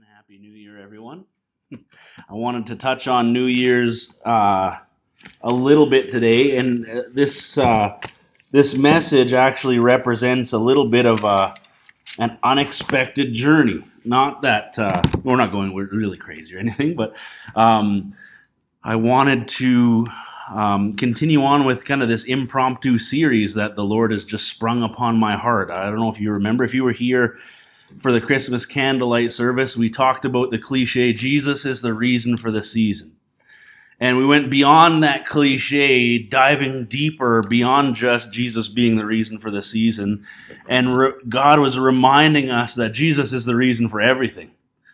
Happy New Year, everyone. I wanted to touch on New Year's uh, a little bit today, and uh, this uh, this message actually represents a little bit of a, an unexpected journey. Not that uh, we're not going really crazy or anything, but um, I wanted to um, continue on with kind of this impromptu series that the Lord has just sprung upon my heart. I don't know if you remember, if you were here for the Christmas candlelight service, we talked about the cliche Jesus is the reason for the season. And we went beyond that cliche, diving deeper beyond just Jesus being the reason for the season. And re- God was reminding us that Jesus is the reason for everything.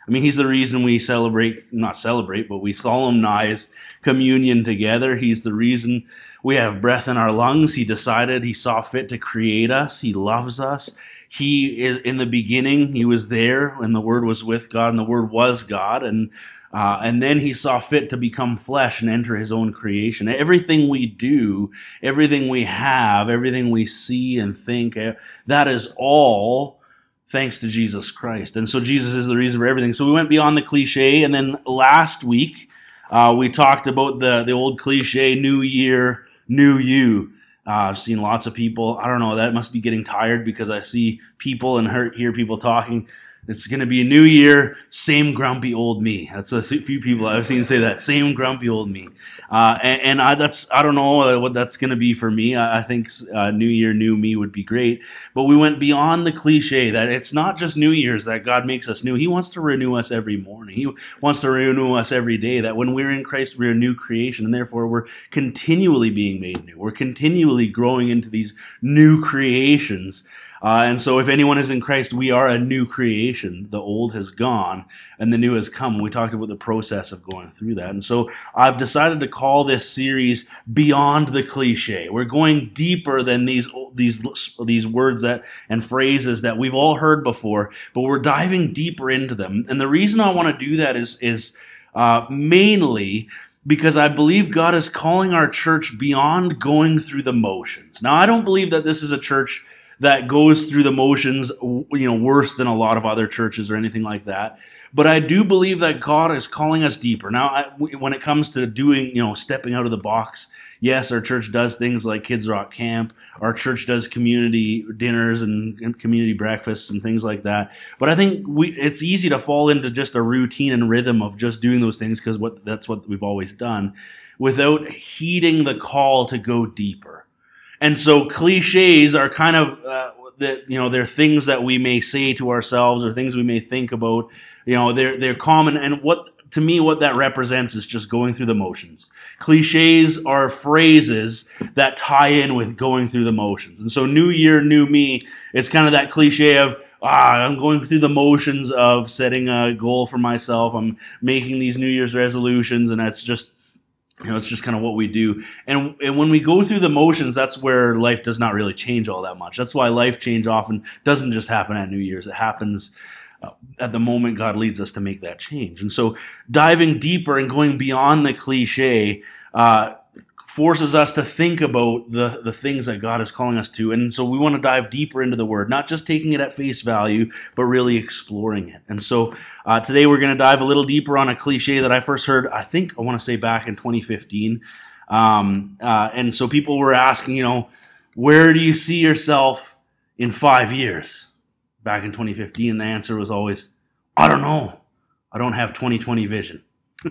I mean, He's the reason we celebrate, not celebrate, but we solemnize communion together. He's the reason we have breath in our lungs. He decided, He saw fit to create us. He loves us he in the beginning he was there and the word was with god and the word was god. And uh, and then he saw fit to become flesh and enter his own creation. Everything we do everything we have everything we see and think eh, that is all thanks to jesus christ. And so jesus is the reason for everything. So we went beyond the cliche. And then last week uh, we talked about the, the old cliche new year new you uh, I've seen lots of people. I don't know. That must be getting tired because I see people and hear people talking it's going to be a new year, same grumpy old me. That's a few people I've seen say that, same grumpy old me. Uh, and, and I, that's I don't know what that's going to be for me. I, I think uh, New Year, new me would be great. But we went beyond the cliche that it's not just New Year's that God makes us new. He wants to renew us every morning. He wants to renew us every day. That when we're in Christ, we're a new creation, and therefore we're continually being made new. We're continually growing into these new creations. Uh, and so, if anyone is in Christ, we are a new creation. The old has gone and the new has come. We talked about the process of going through that. And so, I've decided to call this series Beyond the Cliche. We're going deeper than these, these, these words that, and phrases that we've all heard before, but we're diving deeper into them. And the reason I want to do that is, is uh, mainly because I believe God is calling our church beyond going through the motions. Now, I don't believe that this is a church that goes through the motions, you know, worse than a lot of other churches or anything like that. But I do believe that God is calling us deeper. Now, I, when it comes to doing, you know, stepping out of the box, yes, our church does things like Kids Rock Camp. Our church does community dinners and, and community breakfasts and things like that. But I think we, it's easy to fall into just a routine and rhythm of just doing those things because what that's what we've always done, without heeding the call to go deeper. And so cliches are kind of uh, that you know they're things that we may say to ourselves or things we may think about. You know, they're they're common, and what to me what that represents is just going through the motions. Cliches are phrases that tie in with going through the motions. And so, New Year, New Me, it's kind of that cliche of ah, I'm going through the motions of setting a goal for myself. I'm making these New Year's resolutions, and that's just you know, it's just kind of what we do. And, and when we go through the motions, that's where life does not really change all that much. That's why life change often doesn't just happen at New Year's. It happens uh, at the moment God leads us to make that change. And so diving deeper and going beyond the cliche, uh, forces us to think about the, the things that God is calling us to. And so we want to dive deeper into the word, not just taking it at face value, but really exploring it. And so uh, today we're going to dive a little deeper on a cliche that I first heard, I think I want to say back in 2015. Um, uh, and so people were asking, you know, where do you see yourself in five years? Back in 2015, the answer was always, I don't know. I don't have 2020 vision.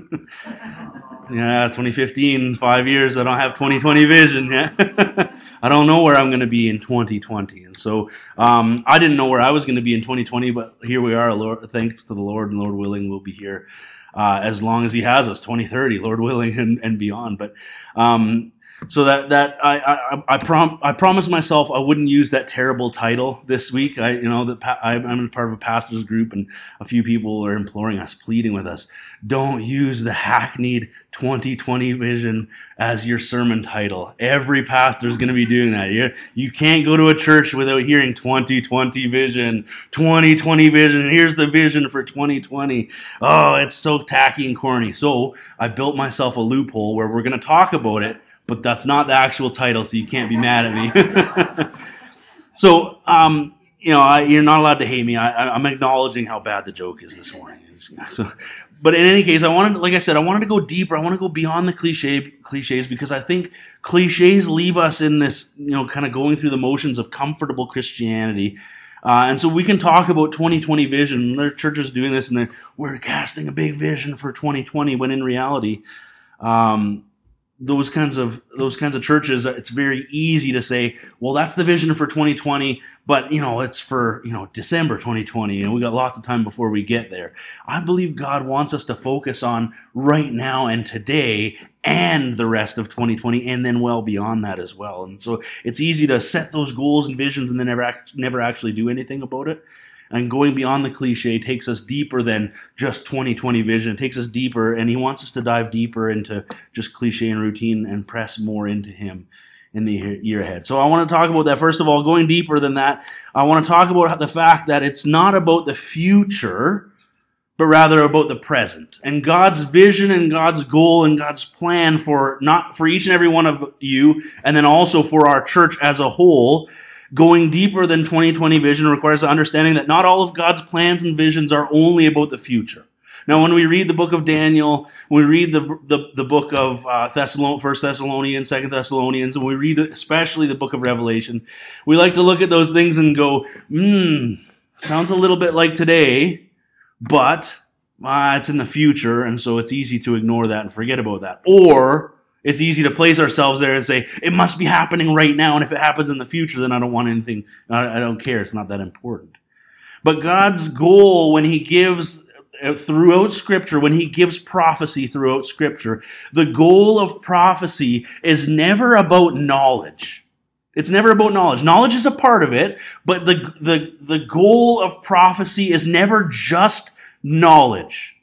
yeah, 2015, five years, I don't have 2020 vision. Yeah, I don't know where I'm going to be in 2020, and so um, I didn't know where I was going to be in 2020, but here we are. Lord, thanks to the Lord, and Lord willing, we'll be here uh, as long as He has us, 2030, Lord willing, and, and beyond. But um, so that that I I, I, prom, I promised myself I wouldn't use that terrible title this week. I you know that I'm a part of a pastors group and a few people are imploring us, pleading with us, don't use the hackneyed 2020 vision as your sermon title. Every pastor is going to be doing that. You you can't go to a church without hearing 2020 vision, 2020 vision. Here's the vision for 2020. Oh, it's so tacky and corny. So I built myself a loophole where we're going to talk about it but that's not the actual title, so you can't be mad at me. so, um, you know, I, you're not allowed to hate me. I, I'm acknowledging how bad the joke is this morning. So, but in any case, I wanted, like I said, I wanted to go deeper. I want to go beyond the cliche cliches because I think cliches leave us in this, you know, kind of going through the motions of comfortable Christianity. Uh, and so we can talk about 2020 vision. There are churches doing this, and we're casting a big vision for 2020. When in reality, um, those kinds of those kinds of churches it's very easy to say well that's the vision for 2020 but you know it's for you know december 2020 and we got lots of time before we get there. I believe god wants us to focus on right now and today and the rest of 2020 and then well beyond that as well. And so it's easy to set those goals and visions and then never act, never actually do anything about it and going beyond the cliche takes us deeper than just 2020 vision. It takes us deeper, and he wants us to dive deeper into just cliche and routine and press more into him in the year ahead. So I want to talk about that. First of all, going deeper than that, I want to talk about the fact that it's not about the future, but rather about the present. And God's vision and God's goal and God's plan for not for each and every one of you, and then also for our church as a whole Going deeper than 2020 vision requires understanding that not all of God's plans and visions are only about the future. Now, when we read the book of Daniel, when we read the, the, the book of uh, Thessalon- First Thessalonians, Second Thessalonians, and we read especially the book of Revelation, we like to look at those things and go, hmm, sounds a little bit like today, but uh, it's in the future, and so it's easy to ignore that and forget about that. Or it's easy to place ourselves there and say, it must be happening right now. And if it happens in the future, then I don't want anything. I don't care. It's not that important. But God's goal when He gives uh, throughout Scripture, when He gives prophecy throughout Scripture, the goal of prophecy is never about knowledge. It's never about knowledge. Knowledge is a part of it, but the, the, the goal of prophecy is never just knowledge.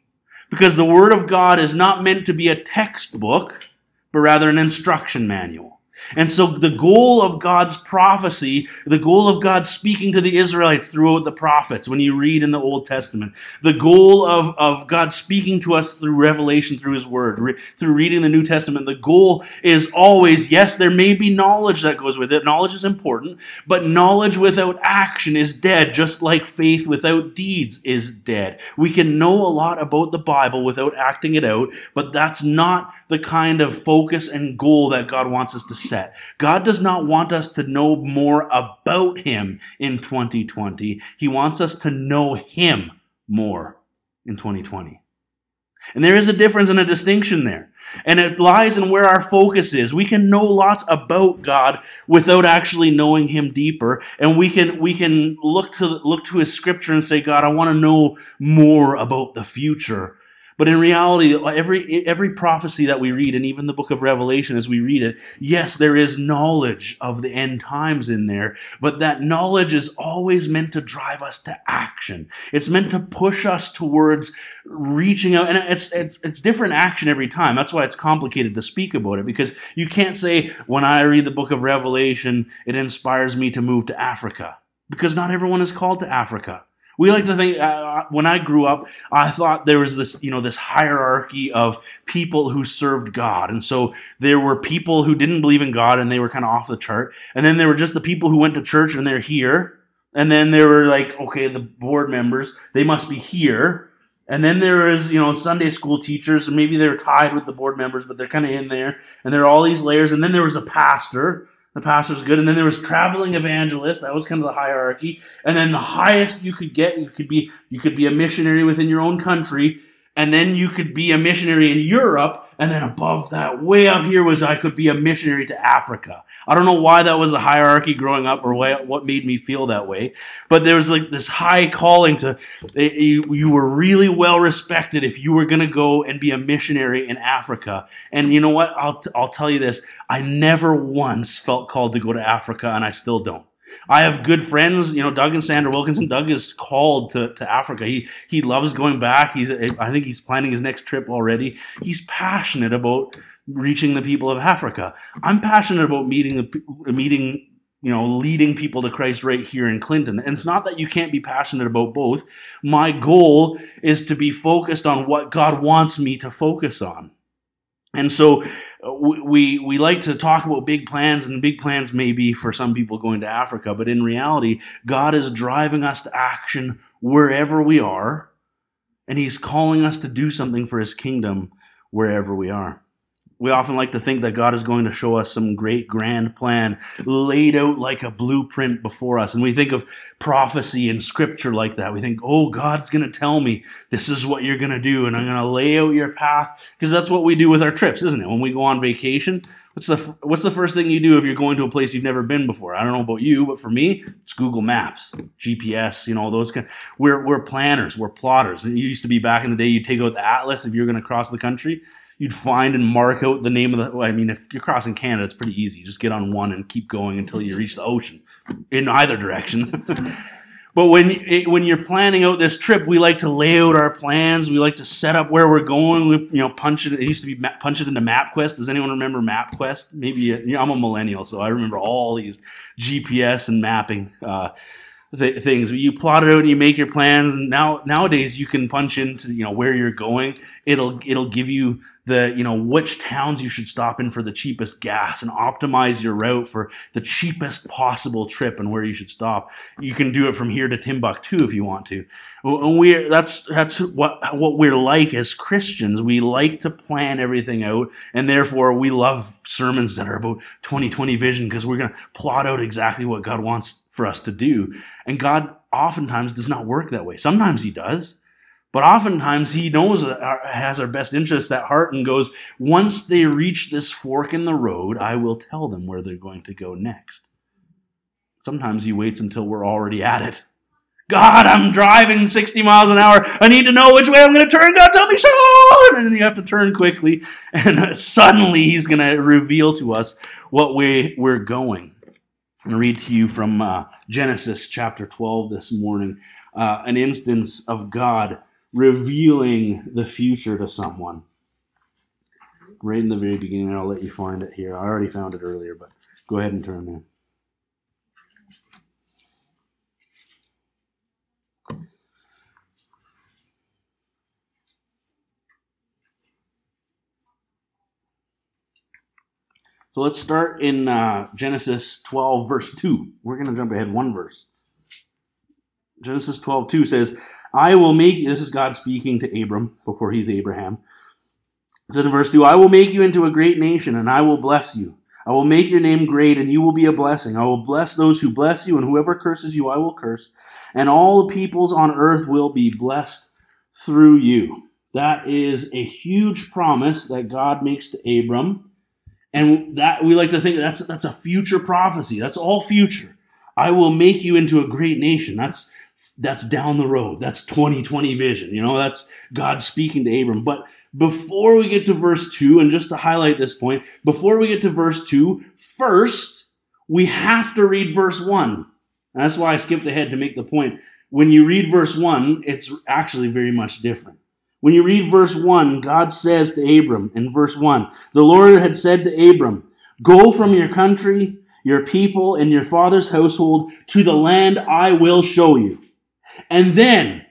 Because the Word of God is not meant to be a textbook but rather an instruction manual. And so the goal of God's prophecy, the goal of God speaking to the Israelites throughout the prophets, when you read in the Old Testament, the goal of, of God speaking to us through revelation through his word, re, through reading the New Testament, the goal is always, yes, there may be knowledge that goes with it. Knowledge is important, but knowledge without action is dead, just like faith without deeds is dead. We can know a lot about the Bible without acting it out, but that's not the kind of focus and goal that God wants us to God does not want us to know more about Him in 2020. He wants us to know Him more in 2020. And there is a difference and a distinction there. And it lies in where our focus is. We can know lots about God without actually knowing him deeper. And we can we can look to look to his scripture and say, God, I want to know more about the future but in reality, every, every prophecy that we read, and even the book of Revelation as we read it, yes, there is knowledge of the end times in there, but that knowledge is always meant to drive us to action. It's meant to push us towards reaching out, and it's, it's, it's different action every time. That's why it's complicated to speak about it, because you can't say, when I read the book of Revelation, it inspires me to move to Africa, because not everyone is called to Africa. We like to think, uh, when I grew up, I thought there was this, you know, this hierarchy of people who served God. And so there were people who didn't believe in God and they were kind of off the chart. And then there were just the people who went to church and they're here. And then there were like, okay, the board members, they must be here. And then there is, you know, Sunday school teachers, and maybe they're tied with the board members, but they're kind of in there. And there are all these layers. And then there was a pastor the pastor's good. And then there was traveling evangelist. That was kind of the hierarchy. And then the highest you could get, you could be, you could be a missionary within your own country. And then you could be a missionary in Europe. And then above that, way up here was I could be a missionary to Africa. I don't know why that was the hierarchy growing up or what made me feel that way. But there was like this high calling to, you, you were really well respected if you were going to go and be a missionary in Africa. And you know what? I'll, I'll tell you this. I never once felt called to go to Africa and I still don't. I have good friends, you know, Doug and Sandra Wilkinson. Doug is called to, to Africa. He he loves going back. He's I think he's planning his next trip already. He's passionate about reaching the people of Africa. I'm passionate about meeting meeting you know, leading people to Christ right here in Clinton. And it's not that you can't be passionate about both. My goal is to be focused on what God wants me to focus on. And so uh, we we like to talk about big plans and big plans may be for some people going to Africa but in reality God is driving us to action wherever we are and he's calling us to do something for his kingdom wherever we are we often like to think that God is going to show us some great grand plan laid out like a blueprint before us. And we think of prophecy and scripture like that. We think, oh, God's going to tell me this is what you're going to do, and I'm going to lay out your path. Because that's what we do with our trips, isn't it? When we go on vacation, what's the, what's the first thing you do if you're going to a place you've never been before? I don't know about you, but for me, it's Google Maps, GPS, you know, those kind. We're, we're planners, we're plotters. It used to be back in the day, you take out the atlas if you're going to cross the country you'd find and mark out the name of the. I mean, if you're crossing Canada, it's pretty easy. You just get on one and keep going until you reach the ocean, in either direction. but when it, when you're planning out this trip, we like to lay out our plans. We like to set up where we're going. We, you know, punch it. It used to be punch it into MapQuest. Does anyone remember MapQuest? Maybe you know, I'm a millennial, so I remember all these GPS and mapping. Uh, th- things. You plot it out and you make your plans. And now nowadays you can punch into you know where you're going. It'll it'll give you the you know which towns you should stop in for the cheapest gas and optimize your route for the cheapest possible trip and where you should stop. You can do it from here to Timbuktu if you want to. And we that's that's what what we're like as Christians. We like to plan everything out, and therefore we love sermons that are about 2020 vision because we're going to plot out exactly what God wants for us to do. And God oftentimes does not work that way. Sometimes He does. But oftentimes he knows, uh, has our best interests at heart and goes, once they reach this fork in the road, I will tell them where they're going to go next. Sometimes he waits until we're already at it. God, I'm driving 60 miles an hour. I need to know which way I'm going to turn. God, tell me so. And then you have to turn quickly. And suddenly he's going to reveal to us what way we're going. To read to you from uh, Genesis chapter 12 this morning, uh, an instance of God revealing the future to someone. Right in the very beginning, I'll let you find it here. I already found it earlier, but go ahead and turn there. So let's start in uh, Genesis 12, verse 2. We're going to jump ahead one verse. Genesis 12, 2 says, I will make this is God speaking to Abram before he's Abraham. It says in verse 2, I will make you into a great nation, and I will bless you. I will make your name great, and you will be a blessing. I will bless those who bless you, and whoever curses you, I will curse. And all the peoples on earth will be blessed through you. That is a huge promise that God makes to Abram. And that we like to think that's that's a future prophecy. That's all future. I will make you into a great nation. That's that's down the road. That's 2020 vision. You know, that's God speaking to Abram. But before we get to verse 2, and just to highlight this point, before we get to verse 2, first, we have to read verse 1. And that's why I skipped ahead to make the point. When you read verse 1, it's actually very much different. When you read verse 1, God says to Abram in verse 1, the Lord had said to Abram, Go from your country, your people, and your father's household to the land I will show you. And then,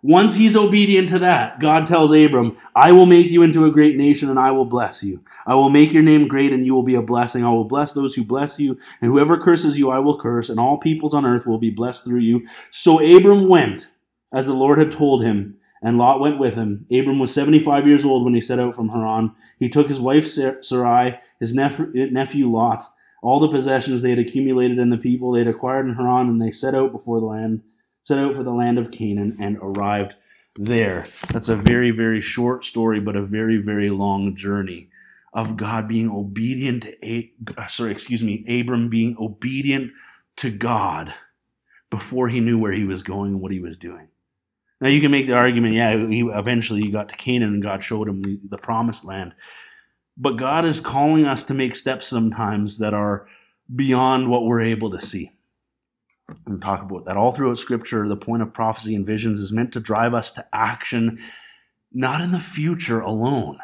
once he's obedient to that, God tells Abram, I will make you into a great nation and I will bless you. I will make your name great and you will be a blessing. I will bless those who bless you, and whoever curses you, I will curse, and all peoples on earth will be blessed through you. So Abram went, as the Lord had told him, and Lot went with him. Abram was 75 years old when he set out from Haran. He took his wife Sarai, his nephew Lot, all the possessions they had accumulated and the people they had acquired in Haran, and they set out before the land set out for the land of Canaan and arrived there. That's a very, very short story, but a very, very long journey of God being obedient to, a- uh, sorry, excuse me, Abram being obedient to God before he knew where he was going and what he was doing. Now you can make the argument, yeah, he eventually he got to Canaan and God showed him the, the promised land. But God is calling us to make steps sometimes that are beyond what we're able to see. And talk about that all throughout scripture. The point of prophecy and visions is meant to drive us to action not in the future alone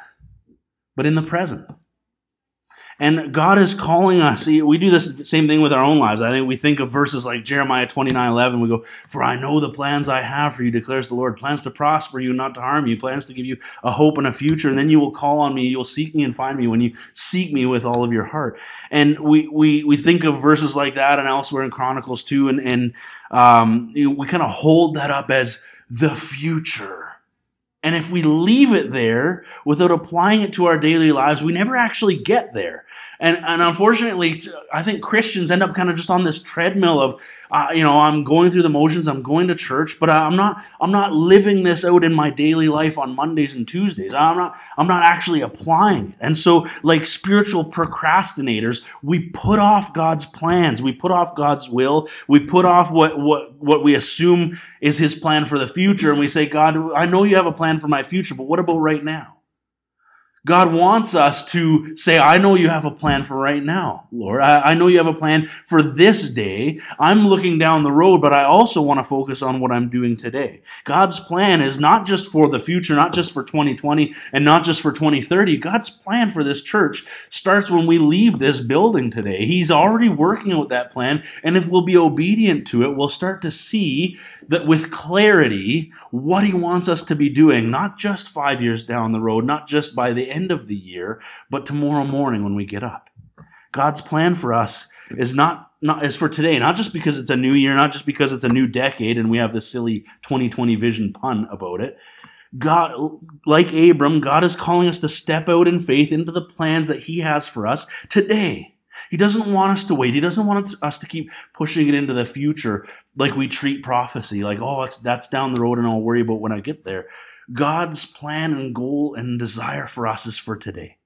but in the present And God is calling us. We do this same thing with our own lives. I think we think of verses like Jeremiah 29 11. We go, For I know the plans I have for you, declares the Lord plans to prosper you, not to harm you, plans to give you a hope and a future. And then you will call on me. You'll seek me and find me when you seek me with all of your heart. And we, we, we think of verses like that and elsewhere in Chronicles 2. And, and um, we kind of hold that up as the future and if we leave it there without applying it to our daily lives, we never actually get there. And, and unfortunately, I think Christians end up kind of just on this treadmill of, uh, you know, I'm going through the motions, I'm going to church, but I'm not, I'm not living this out in my daily life on Mondays and Tuesdays. I'm not, I'm not actually applying it. And so, like spiritual procrastinators, we put off God's plans, we put off God's will, we put off what, what, what we assume is His plan for the future, and we say, God, I know you have a plan for my future, but what about right now? God wants us to say, I know you have a plan for right now, Lord. I, I, know you have a plan for this day. I'm looking down the road, but I also want to focus on what I'm doing today. God's plan is not just for the future, not just for 2020 and not just for 2030. God's plan for this church starts when we leave this building today. He's already working with that plan. And if we'll be obedient to it, we'll start to see that with clarity what he wants us to be doing, not just five years down the road, not just by the end of the year, but tomorrow morning when we get up. God's plan for us is not not is for today, not just because it's a new year, not just because it's a new decade and we have this silly 2020 vision pun about it. God, like Abram, God is calling us to step out in faith into the plans that He has for us today. He doesn't want us to wait. He doesn't want us to keep pushing it into the future like we treat prophecy, like, oh, it's, that's down the road and I'll worry about when I get there. God's plan and goal and desire for us is for today.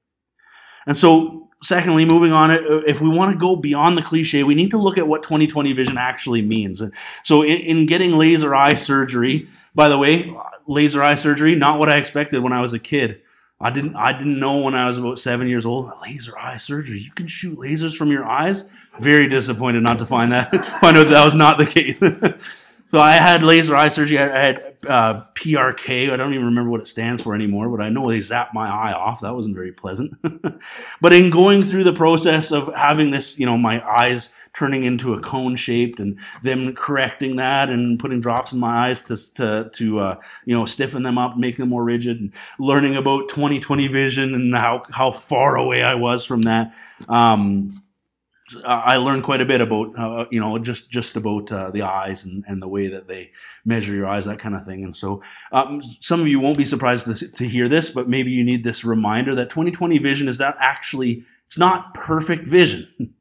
And so, secondly, moving on, uh, if we want to go beyond the cliche, we need to look at what 2020 vision actually means. So, in, in getting laser eye surgery, by the way, laser eye surgery, not what I expected when I was a kid. I didn't I didn't know when I was about seven years old laser eye surgery. You can shoot lasers from your eyes. Very disappointed not to find that find out that was not the case. so I had laser eye surgery. I had uh, PRK. I don't even remember what it stands for anymore, but I know they zapped my eye off. That wasn't very pleasant. but in going through the process of having this, you know, my eyes turning into a cone shaped and them correcting that and putting drops in my eyes to, to, to uh, you know, stiffen them up, make them more rigid and learning about 2020 vision and how, how far away I was from that. Um, I learned quite a bit about, uh, you know, just just about uh, the eyes and, and the way that they measure your eyes, that kind of thing. And so, um, some of you won't be surprised to, to hear this, but maybe you need this reminder that 2020 vision is that actually it's not perfect vision.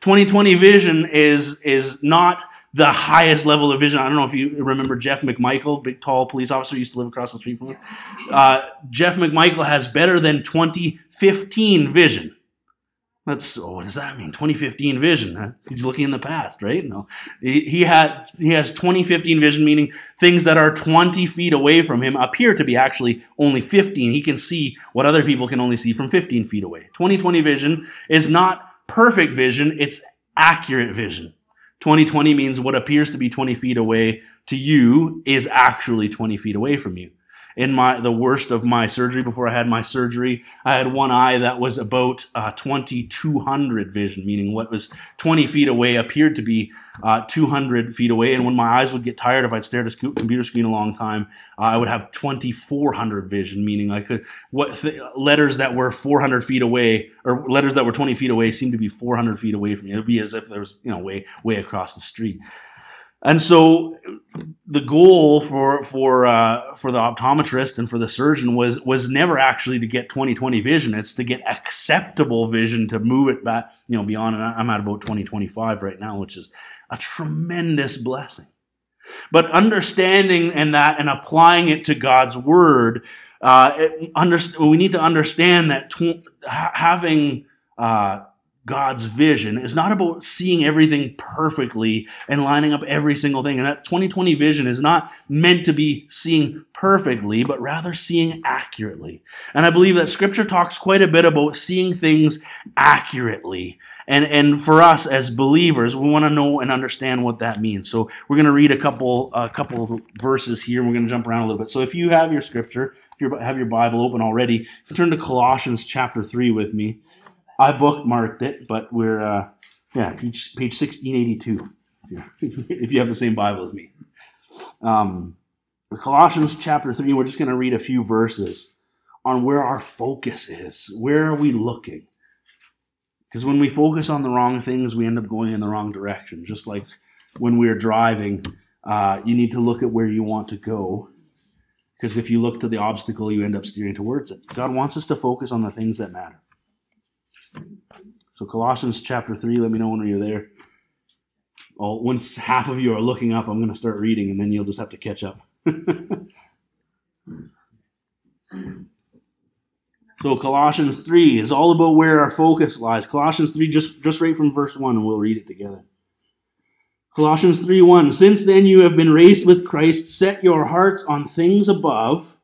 2020 vision is is not the highest level of vision. I don't know if you remember Jeff McMichael, big tall police officer, used to live across the street from him. Uh, Jeff McMichael has better than 2015 vision. That's oh, what does that mean? 2015 vision. He's looking in the past, right? No, he, he had he has 2015 vision, meaning things that are 20 feet away from him appear to be actually only 15. He can see what other people can only see from 15 feet away. 2020 vision is not perfect vision; it's accurate vision. 2020 means what appears to be 20 feet away to you is actually 20 feet away from you in my the worst of my surgery before I had my surgery. I had one eye that was about uh, 2200 vision, meaning what was 20 feet away appeared to be uh, 200 feet away. And when my eyes would get tired, if I'd stare at a computer screen a long time, uh, I would have 2400 vision, meaning I could what th- letters that were 400 feet away or letters that were 20 feet away seemed to be 400 feet away from me. It would be as if there was you know way way across the street. And so the goal for for uh, for the optometrist and for the surgeon was was never actually to get 20/20 vision. It's to get acceptable vision to move it back, you know, beyond. And I'm at about 2025 right now, which is a tremendous blessing. But understanding and that and applying it to God's word, uh, it, under, we need to understand that tw- having uh, God's vision is not about seeing everything perfectly and lining up every single thing. And that 2020 vision is not meant to be seeing perfectly, but rather seeing accurately. And I believe that scripture talks quite a bit about seeing things accurately. And, and for us as believers, we want to know and understand what that means. So we're going to read a couple, a couple verses here. We're going to jump around a little bit. So if you have your scripture, if you have your Bible open already, turn to Colossians chapter 3 with me. I bookmarked it, but we're uh, yeah page page sixteen eighty two. If you have the same Bible as me, um, Colossians chapter three. We're just going to read a few verses on where our focus is. Where are we looking? Because when we focus on the wrong things, we end up going in the wrong direction. Just like when we're driving, uh, you need to look at where you want to go. Because if you look to the obstacle, you end up steering towards it. God wants us to focus on the things that matter. So, Colossians chapter 3, let me know when you're there. Well, once half of you are looking up, I'm going to start reading, and then you'll just have to catch up. so, Colossians 3 is all about where our focus lies. Colossians 3, just, just right from verse 1, and we'll read it together. Colossians 3 1 Since then you have been raised with Christ, set your hearts on things above,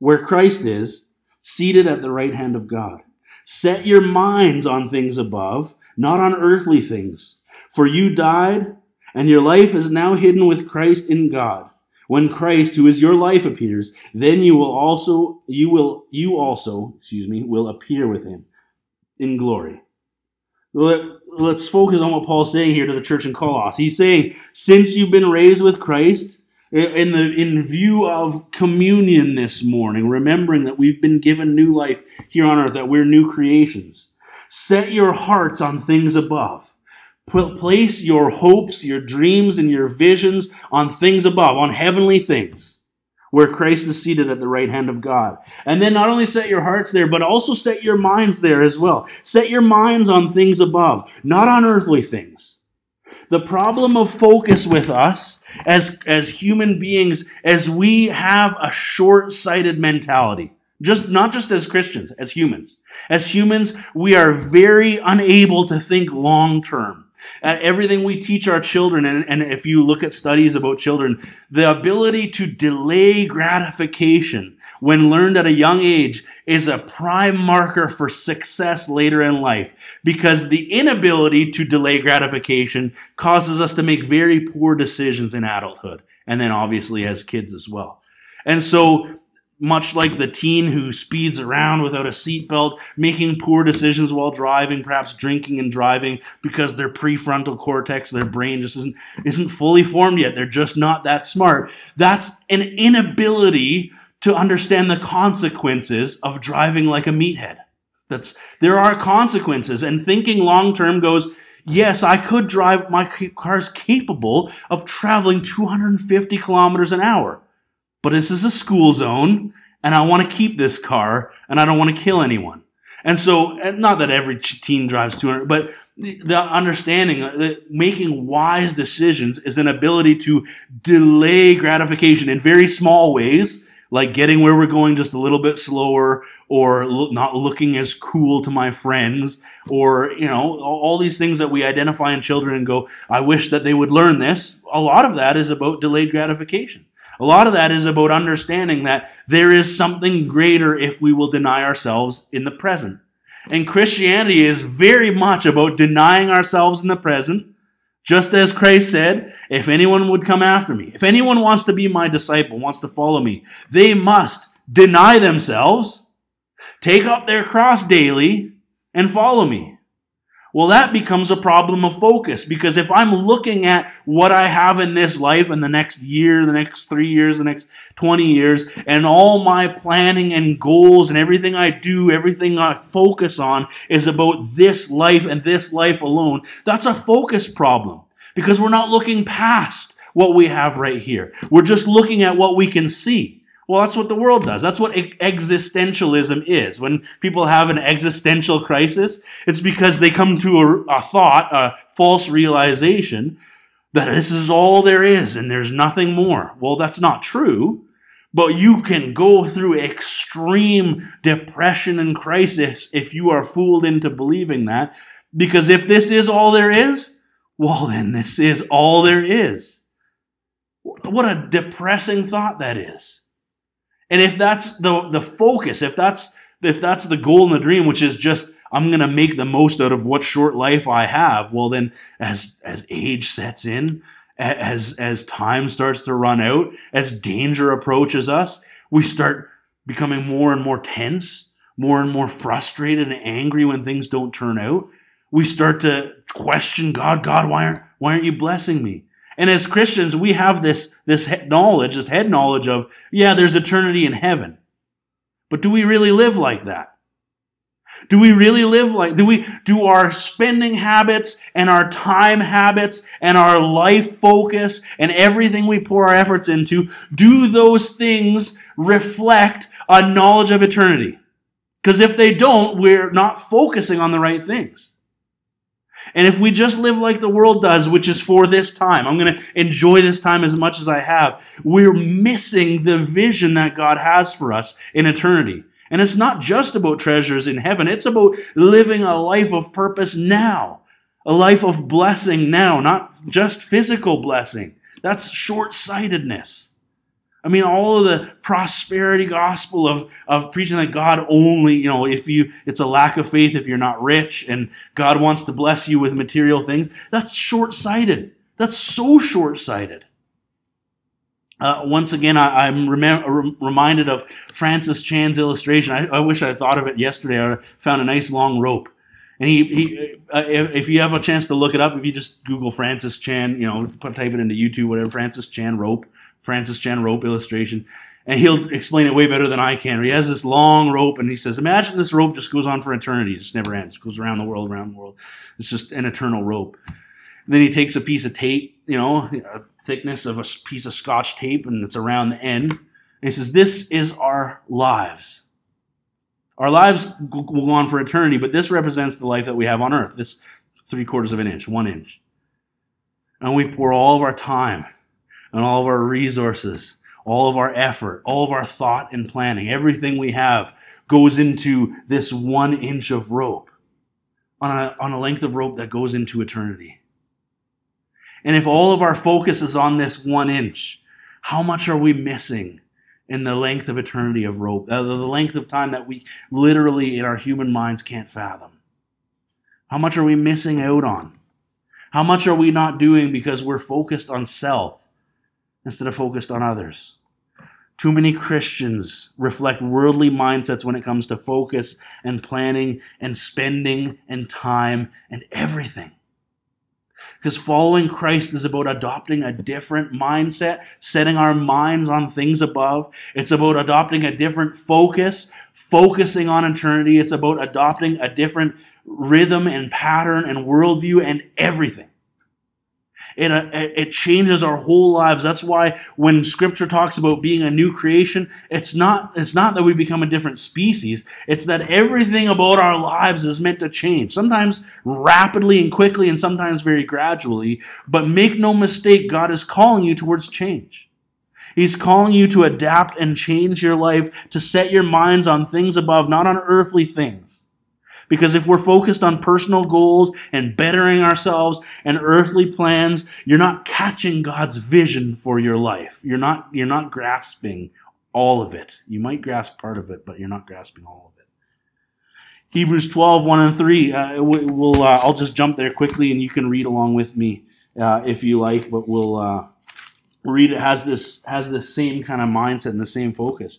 where Christ is, seated at the right hand of God. Set your minds on things above, not on earthly things. For you died, and your life is now hidden with Christ in God. When Christ, who is your life, appears, then you will also you will you also, excuse me, will appear with him in glory. Let's focus on what Paul's saying here to the church in Colossus. He's saying, since you've been raised with Christ, in the in view of communion this morning, remembering that we've been given new life here on earth, that we're new creations. Set your hearts on things above. Place your hopes, your dreams, and your visions on things above, on heavenly things, where Christ is seated at the right hand of God. And then not only set your hearts there, but also set your minds there as well. Set your minds on things above, not on earthly things. The problem of focus with us as, as human beings is we have a short-sighted mentality. Just, not just as Christians, as humans. As humans, we are very unable to think long term. Uh, everything we teach our children, and, and if you look at studies about children, the ability to delay gratification when learned at a young age is a prime marker for success later in life because the inability to delay gratification causes us to make very poor decisions in adulthood and then obviously as kids as well. And so much like the teen who speeds around without a seatbelt, making poor decisions while driving, perhaps drinking and driving because their prefrontal cortex, their brain just isn't, isn't fully formed yet. They're just not that smart. That's an inability to understand the consequences of driving like a meathead. That's, there are consequences and thinking long term goes, yes, I could drive, my car's capable of traveling 250 kilometers an hour but this is a school zone and I want to keep this car and I don't want to kill anyone. And so, not that every teen drives 200, but the understanding uh, that making wise decisions is an ability to delay gratification in very small ways, like getting where we're going just a little bit slower or not looking as cool to my friends or, you know, all these things that we identify in children and go, I wish that they would learn this. A lot of that is about delayed gratification. A lot of that is about understanding that there is something greater if we will deny ourselves in the present. And Christianity is very much about denying ourselves in the present. Just as Christ said, if anyone would come after me, if anyone wants to be my disciple, wants to follow me, they must deny themselves, take up their cross daily, and follow me. Well, that becomes a problem of focus because if I'm looking at what I have in this life in the next year, the next three years, the next 20 years, and all my planning and goals and everything I do, everything I focus on is about this life and this life alone, that's a focus problem because we're not looking past what we have right here. We're just looking at what we can see. Well, that's what the world does. That's what existentialism is. When people have an existential crisis, it's because they come to a, a, thought, a false realization that this is all there is and there's nothing more. Well, that's not true. But you can go through extreme depression and crisis if you are fooled into believing that. Because if this is all there is, well, then this is all there is. What a depressing thought that is. And if that's the the focus, if that's if that's the goal and the dream, which is just I'm gonna make the most out of what short life I have, well then as as age sets in, as as time starts to run out, as danger approaches us, we start becoming more and more tense, more and more frustrated and angry when things don't turn out. We start to question God, God, why aren't, why aren't you blessing me? And as Christians, we have this, this knowledge, this head knowledge of, yeah, there's eternity in heaven. But do we really live like that? Do we really live like, do we, do our spending habits and our time habits and our life focus and everything we pour our efforts into, do those things reflect a knowledge of eternity? Because if they don't, we're not focusing on the right things. And if we just live like the world does, which is for this time, I'm going to enjoy this time as much as I have, we're missing the vision that God has for us in eternity. And it's not just about treasures in heaven, it's about living a life of purpose now, a life of blessing now, not just physical blessing. That's short sightedness. I mean, all of the prosperity gospel of, of preaching that God only, you know, if you, it's a lack of faith if you're not rich and God wants to bless you with material things, that's short sighted. That's so short sighted. Uh, once again, I, am rem- reminded of Francis Chan's illustration. I, I, wish I thought of it yesterday. I found a nice long rope. And he, he uh, if you have a chance to look it up, if you just Google Francis Chan, you know, put, type it into YouTube, whatever, Francis Chan rope, Francis Chan rope illustration, and he'll explain it way better than I can. He has this long rope, and he says, "Imagine this rope just goes on for eternity; it just never ends. It goes around the world, around the world. It's just an eternal rope." And then he takes a piece of tape, you know, a thickness of a piece of Scotch tape, and it's around the end. And he says, "This is our lives." Our lives will go on for eternity, but this represents the life that we have on earth. This three quarters of an inch, one inch. And we pour all of our time and all of our resources, all of our effort, all of our thought and planning, everything we have goes into this one inch of rope on a, on a length of rope that goes into eternity. And if all of our focus is on this one inch, how much are we missing in the length of eternity of rope, uh, the length of time that we literally in our human minds can't fathom? How much are we missing out on? How much are we not doing because we're focused on self instead of focused on others. Too many Christians reflect worldly mindsets when it comes to focus and planning and spending and time and everything. Because following Christ is about adopting a different mindset, setting our minds on things above. It's about adopting a different focus, focusing on eternity. It's about adopting a different rhythm and pattern and worldview and everything. It, uh, it changes our whole lives. That's why when scripture talks about being a new creation, it's not, it's not that we become a different species. It's that everything about our lives is meant to change. Sometimes rapidly and quickly and sometimes very gradually. But make no mistake, God is calling you towards change. He's calling you to adapt and change your life, to set your minds on things above, not on earthly things. Because if we're focused on personal goals and bettering ourselves and earthly plans, you're not catching God's vision for your life. You're not, you're not grasping all of it. You might grasp part of it, but you're not grasping all of it. Hebrews 12, 1 and 3. Uh, we'll, uh, I'll just jump there quickly and you can read along with me uh, if you like, but we'll uh, read it has this, has this same kind of mindset and the same focus.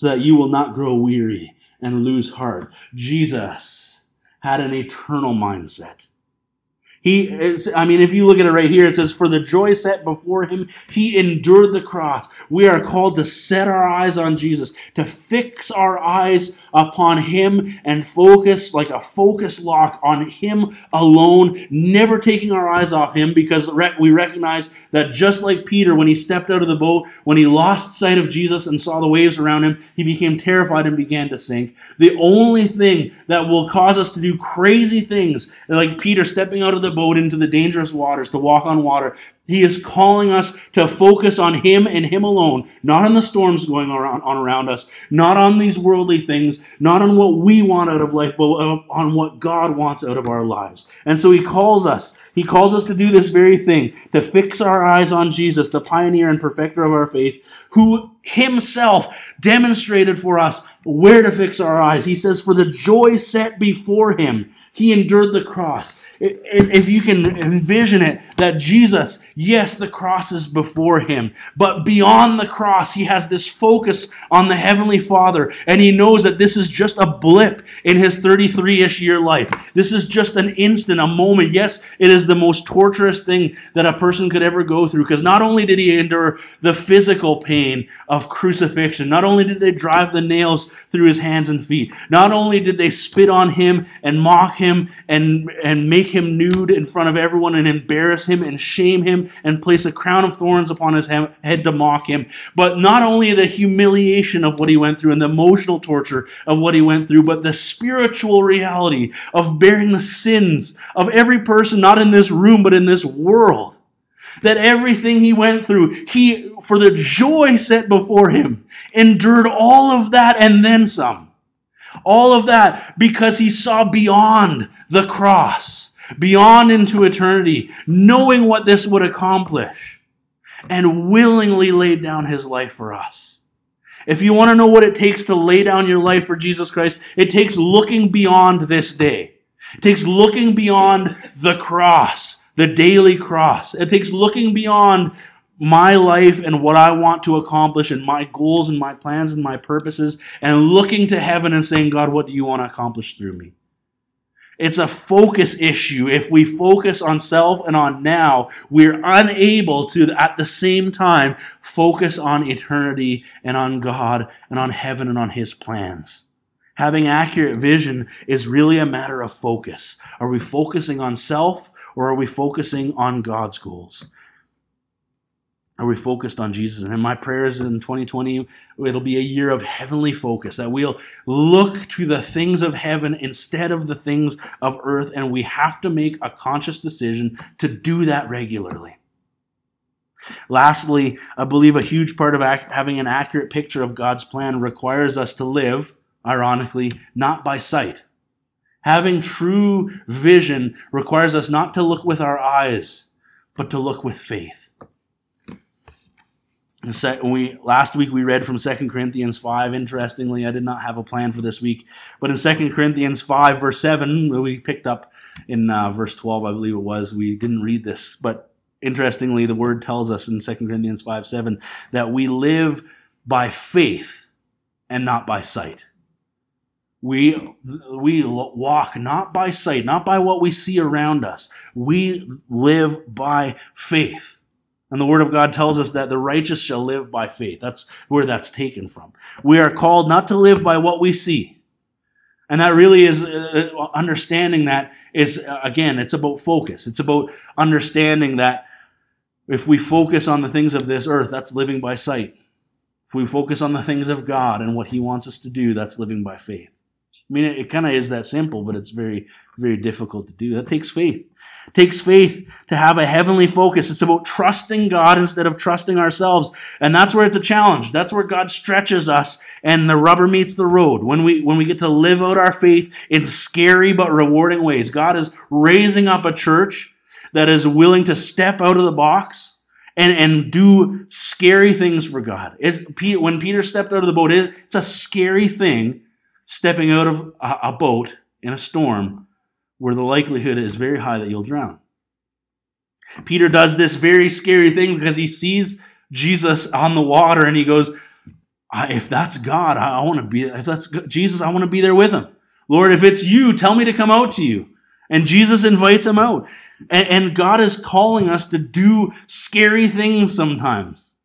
so that you will not grow weary and lose heart. Jesus had an eternal mindset. He, is, I mean, if you look at it right here, it says, For the joy set before him, he endured the cross. We are called to set our eyes on Jesus, to fix our eyes upon him and focus like a focus lock on him alone, never taking our eyes off him because we recognize that just like Peter, when he stepped out of the boat, when he lost sight of Jesus and saw the waves around him, he became terrified and began to sink. The only thing that will cause us to do crazy things, like Peter stepping out of the the boat into the dangerous waters to walk on water, He is calling us to focus on Him and Him alone, not on the storms going around, on around us, not on these worldly things, not on what we want out of life, but on what God wants out of our lives. And so He calls us. He calls us to do this very thing, to fix our eyes on Jesus, the pioneer and perfecter of our faith, who Himself demonstrated for us where to fix our eyes. He says, For the joy set before Him, He endured the cross if you can envision it, that Jesus, yes, the cross is before him, but beyond the cross, he has this focus on the Heavenly Father, and he knows that this is just a blip in his 33 ish year life. This is just an instant, a moment. Yes, it is the most torturous thing that a person could ever go through, because not only did he endure the physical pain of crucifixion, not only did they drive the nails through his hands and feet, not only did they spit on him and mock him and, and make him nude in front of everyone and embarrass him and shame him and place a crown of thorns upon his head to mock him. But not only the humiliation of what he went through and the emotional torture of what he went through, but the spiritual reality of bearing the sins of every person, not in this room, but in this world that everything he went through, he, for the joy set before him, endured all of that and then some. All of that because he saw beyond the cross beyond into eternity, knowing what this would accomplish, and willingly laid down his life for us. If you want to know what it takes to lay down your life for Jesus Christ, it takes looking beyond this day. It takes looking beyond the cross, the daily cross. It takes looking beyond my life and what I want to accomplish and my goals and my plans and my purposes and looking to heaven and saying, God, what do you want to accomplish through me? It's a focus issue. If we focus on self and on now, we're unable to, at the same time, focus on eternity and on God and on heaven and on His plans. Having accurate vision is really a matter of focus. Are we focusing on self or are we focusing on God's goals? Are we focused on Jesus? And my prayers in 2020, it'll be a year of heavenly focus, that we'll look to the things of heaven instead of the things of earth. And we have to make a conscious decision to do that regularly. Lastly, I believe a huge part of having an accurate picture of God's plan requires us to live, ironically, not by sight. Having true vision requires us not to look with our eyes, but to look with faith. We last week we read from 2 Corinthians 5. Interestingly, I did not have a plan for this week, but in 2 Corinthians 5, verse 7, we picked up in uh, verse 12, I believe it was. We didn't read this, but interestingly, the word tells us in 2 Corinthians 5 7 that we live by faith and not by sight. We, we walk not by sight, not by what we see around us. We live by faith. And the Word of God tells us that the righteous shall live by faith. That's where that's taken from. We are called not to live by what we see. And that really is uh, uh, understanding that is, uh, again, it's about focus. It's about understanding that if we focus on the things of this earth, that's living by sight. If we focus on the things of God and what He wants us to do, that's living by faith. I mean, it, it kind of is that simple, but it's very, very difficult to do. That takes faith. It takes faith to have a heavenly focus. It's about trusting God instead of trusting ourselves. And that's where it's a challenge. That's where God stretches us and the rubber meets the road. When we, when we get to live out our faith in scary but rewarding ways. God is raising up a church that is willing to step out of the box and, and do scary things for God. It's, when Peter stepped out of the boat, it's a scary thing stepping out of a, a boat in a storm where the likelihood is very high that you'll drown. Peter does this very scary thing because he sees Jesus on the water and he goes, if that's God, I, want to be, if that's Jesus, I want to be there with him. Lord, if it's you, tell me to come out to you. And Jesus invites him out. And, and God is calling us to do scary things sometimes.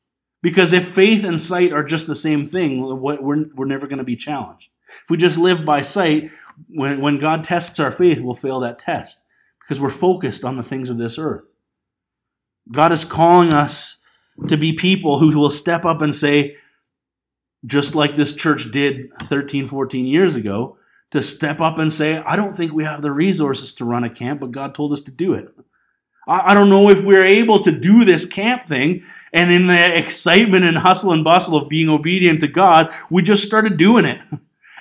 Because if faith and sight are just the same thing, we're, we're never going to be challenged. If we just live by sight, when, when God tests our faith, we'll fail that test because we're focused on the things of this earth. God is calling us to be people who will step up and say, just like this church did 13, 14 years ago, to step up and say, I don't think we have the resources to run a camp, but God told us to do it. I, I don't know if we're able to do this camp thing. And in the excitement and hustle and bustle of being obedient to God, we just started doing it.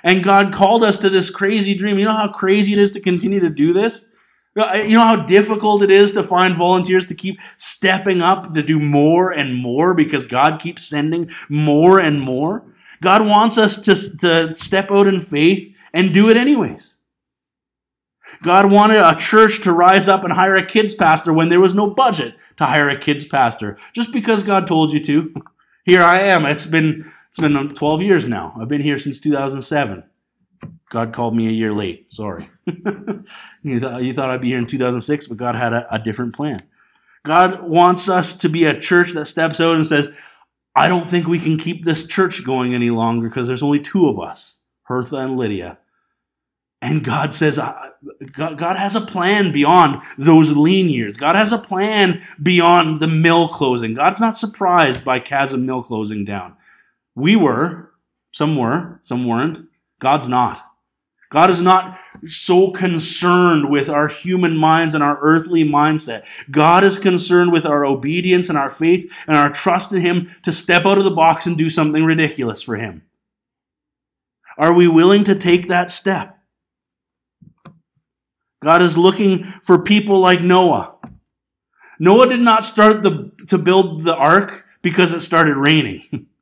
And God called us to this crazy dream. You know how crazy it is to continue to do this? You know how difficult it is to find volunteers to keep stepping up to do more and more because God keeps sending more and more? God wants us to, to step out in faith and do it anyways. God wanted a church to rise up and hire a kids pastor when there was no budget to hire a kids pastor. Just because God told you to. Here I am. It's been it's been um, 12 years now. I've been here since 2007. God called me a year late. Sorry. you, thought, you thought I'd be here in 2006, but God had a, a different plan. God wants us to be a church that steps out and says, I don't think we can keep this church going any longer because there's only two of us, Hertha and Lydia. And God says, God has a plan beyond those lean years. God has a plan beyond the mill closing. God's not surprised by Chasm Mill closing down. We were, some were, some weren't. God's not. God is not so concerned with our human minds and our earthly mindset. God is concerned with our obedience and our faith and our trust in Him to step out of the box and do something ridiculous for Him. Are we willing to take that step? God is looking for people like Noah. Noah did not start the, to build the ark because it started raining.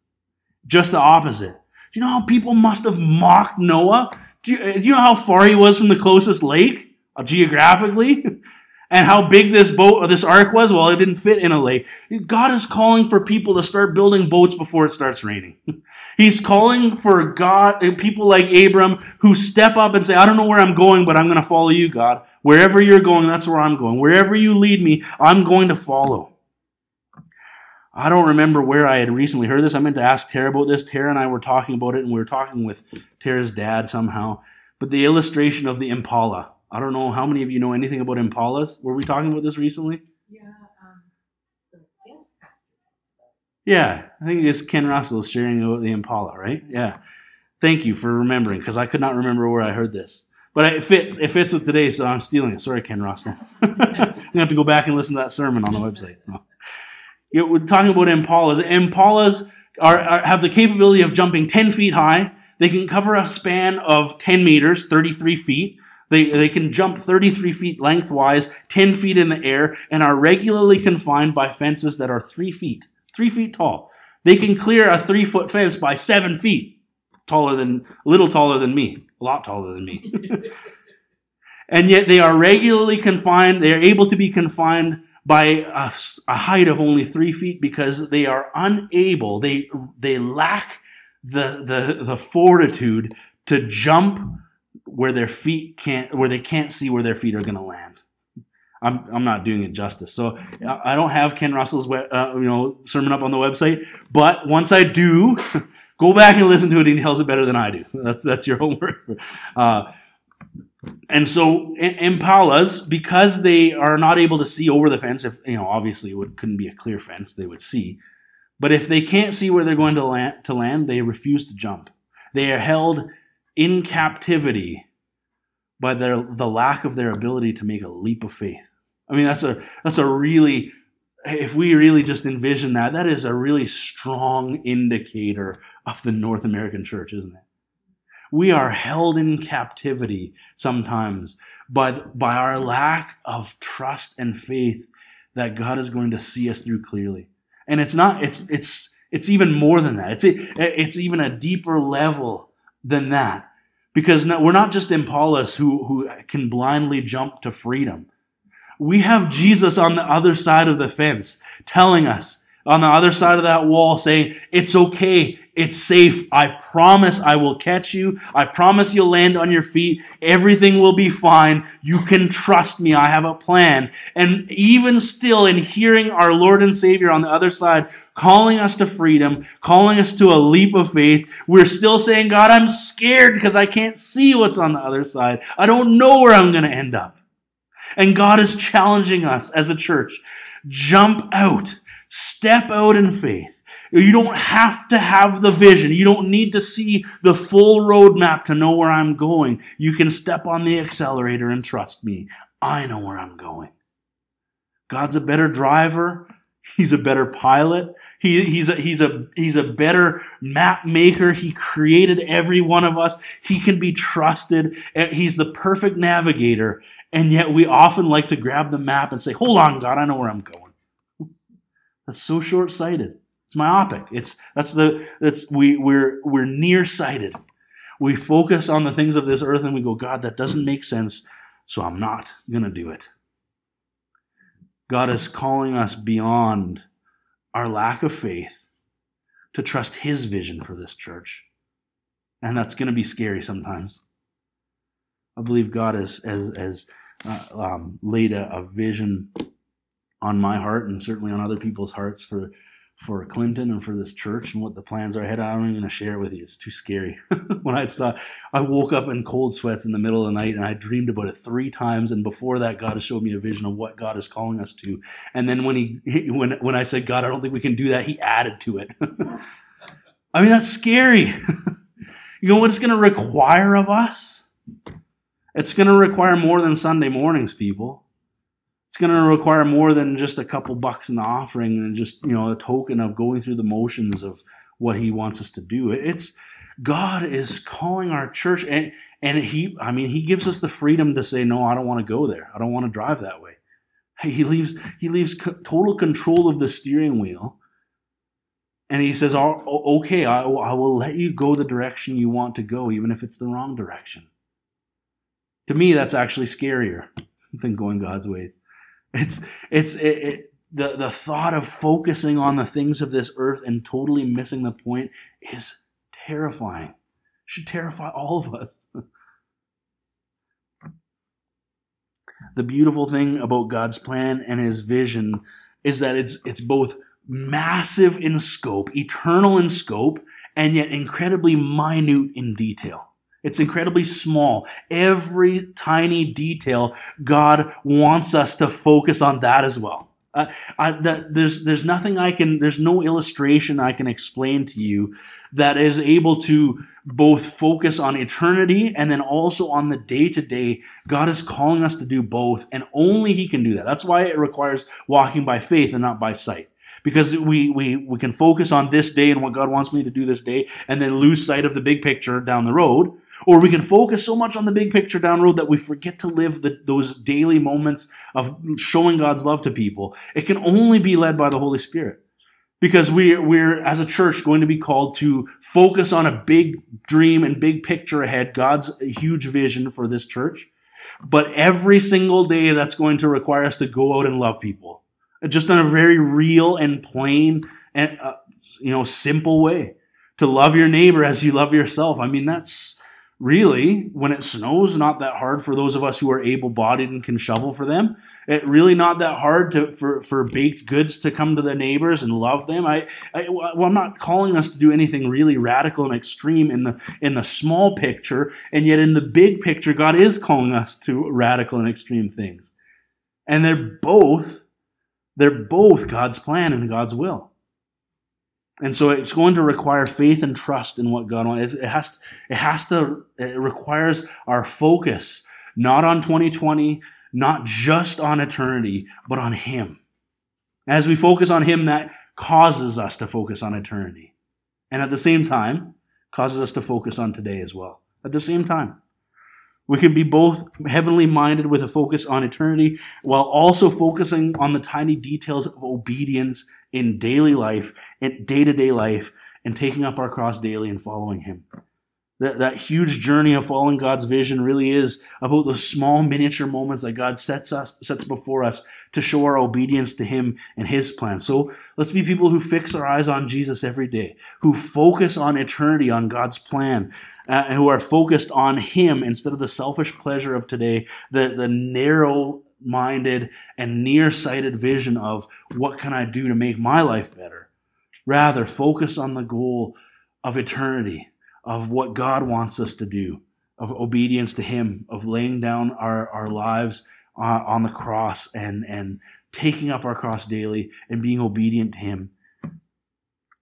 Just the opposite. Do you know how people must have mocked Noah? Do you, do you know how far he was from the closest lake uh, geographically? and how big this boat or this ark was? Well, it didn't fit in a lake. God is calling for people to start building boats before it starts raining. He's calling for God, uh, people like Abram who step up and say, I don't know where I'm going, but I'm going to follow you, God. Wherever you're going, that's where I'm going. Wherever you lead me, I'm going to follow. I don't remember where I had recently heard this. I meant to ask Tara about this. Tara and I were talking about it, and we were talking with Tara's dad somehow. But the illustration of the impala. I don't know how many of you know anything about impalas. Were we talking about this recently? Yeah. Um, yeah, I think it's Ken Russell sharing about the impala, right? Yeah. Thank you for remembering, because I could not remember where I heard this. But it fits, it fits with today, so I'm stealing it. Sorry, Ken Russell. I'm going to have to go back and listen to that sermon on the website. No you know, we're talking about impalas. Impalas are, are, have the capability of jumping 10 feet high. They can cover a span of 10 meters, 33 feet. They, they can jump 33 feet lengthwise, 10 feet in the air, and are regularly confined by fences that are 3 feet, 3 feet tall. They can clear a 3 foot fence by 7 feet, taller than, a little taller than me, a lot taller than me. and yet they are regularly confined, they are able to be confined by a, a height of only three feet because they are unable, they, they lack the, the, the fortitude to jump where their feet can't, where they can't see where their feet are going to land. I'm, I'm not doing it justice. So I don't have Ken Russell's uh, you know sermon up on the website, but once I do, go back and listen to it. He tells it better than I do. That's that's your homework. Uh, and so impalas, because they are not able to see over the fence, if you know, obviously it would, couldn't be a clear fence, they would see. But if they can't see where they're going to land, to land, they refuse to jump. They are held in captivity by their the lack of their ability to make a leap of faith. I mean, that's a that's a really if we really just envision that, that is a really strong indicator of the North American church, isn't it? We are held in captivity sometimes by, by our lack of trust and faith that God is going to see us through clearly. And it's not, it's, it's, it's even more than that. It's, it's even a deeper level than that. Because we're not just impalas who, who can blindly jump to freedom. We have Jesus on the other side of the fence telling us, on the other side of that wall saying, it's okay. It's safe. I promise I will catch you. I promise you'll land on your feet. Everything will be fine. You can trust me. I have a plan. And even still in hearing our Lord and Savior on the other side, calling us to freedom, calling us to a leap of faith, we're still saying, God, I'm scared because I can't see what's on the other side. I don't know where I'm going to end up. And God is challenging us as a church. Jump out. Step out in faith. You don't have to have the vision. You don't need to see the full roadmap to know where I'm going. You can step on the accelerator and trust me. I know where I'm going. God's a better driver. He's a better pilot. He, he's a, he's a, he's a better map maker. He created every one of us. He can be trusted. He's the perfect navigator. And yet we often like to grab the map and say, hold on, God, I know where I'm going. That's so short sighted. It's myopic. It's, that's the, that's, we, we're, we're nearsighted. We focus on the things of this earth and we go, God, that doesn't make sense. So I'm not to do it. God is calling us beyond our lack of faith to trust His vision for this church. And that's going to be scary sometimes. I believe God has, has, has uh, um, laid a, a vision on my heart and certainly on other people's hearts for for Clinton and for this church and what the plans are ahead. I don't even going to share with you. It's too scary. when I saw, I woke up in cold sweats in the middle of the night and I dreamed about it three times. And before that, God has showed me a vision of what God is calling us to. And then when he, when, when I said, God, I don't think we can do that, he added to it. I mean, that's scary. you know what it's going to require of us? It's going to require more than Sunday mornings, people it's going to require more than just a couple bucks in the offering and just you know a token of going through the motions of what he wants us to do. It's god is calling our church and and he i mean he gives us the freedom to say no i don't want to go there. I don't want to drive that way. He leaves he leaves total control of the steering wheel and he says okay I, I will let you go the direction you want to go even if it's the wrong direction. To me that's actually scarier than going god's way it's it's it, it, the the thought of focusing on the things of this earth and totally missing the point is terrifying. It should terrify all of us. the beautiful thing about God's plan and his vision is that it's it's both massive in scope, eternal in scope, and yet incredibly minute in detail. It's incredibly small. Every tiny detail, God wants us to focus on that as well. Uh, I, that, there's, there's nothing I can, there's no illustration I can explain to you that is able to both focus on eternity and then also on the day to day. God is calling us to do both, and only He can do that. That's why it requires walking by faith and not by sight because we, we, we can focus on this day and what God wants me to do this day and then lose sight of the big picture down the road. Or we can focus so much on the big picture down road that we forget to live the, those daily moments of showing God's love to people. It can only be led by the Holy Spirit. Because we, we're, as a church, going to be called to focus on a big dream and big picture ahead, God's huge vision for this church. But every single day, that's going to require us to go out and love people. Just in a very real and plain and, uh, you know, simple way. To love your neighbor as you love yourself. I mean, that's, really, when it snows, not that hard for those of us who are able bodied and can shovel for them. It really not that hard to, for, for baked goods to come to the neighbors and love them. I, I, well, I'm not calling us to do anything really radical and extreme in the, in the small picture. And yet in the big picture, God is calling us to radical and extreme things. And they're both, they're both God's plan and God's will. And so it's going to require faith and trust in what God wants. It has, to, it has to, it requires our focus, not on 2020, not just on eternity, but on Him. As we focus on Him, that causes us to focus on eternity. And at the same time, causes us to focus on today as well. At the same time. We can be both heavenly minded with a focus on eternity while also focusing on the tiny details of obedience in daily life, in day to day life, and taking up our cross daily and following Him. That, that huge journey of following God's vision really is about those small miniature moments that God sets us sets before us to show our obedience to Him and His plan. So let's be people who fix our eyes on Jesus every day, who focus on eternity, on God's plan, uh, and who are focused on Him instead of the selfish pleasure of today, the, the narrow minded and nearsighted vision of what can I do to make my life better. Rather, focus on the goal of eternity, of what God wants us to do, of obedience to Him, of laying down our, our lives uh, on the cross and, and taking up our cross daily and being obedient to Him.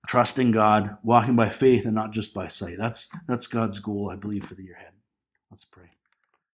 Trusting God, walking by faith and not just by sight. That's, that's God's goal, I believe, for the year ahead. Let's pray.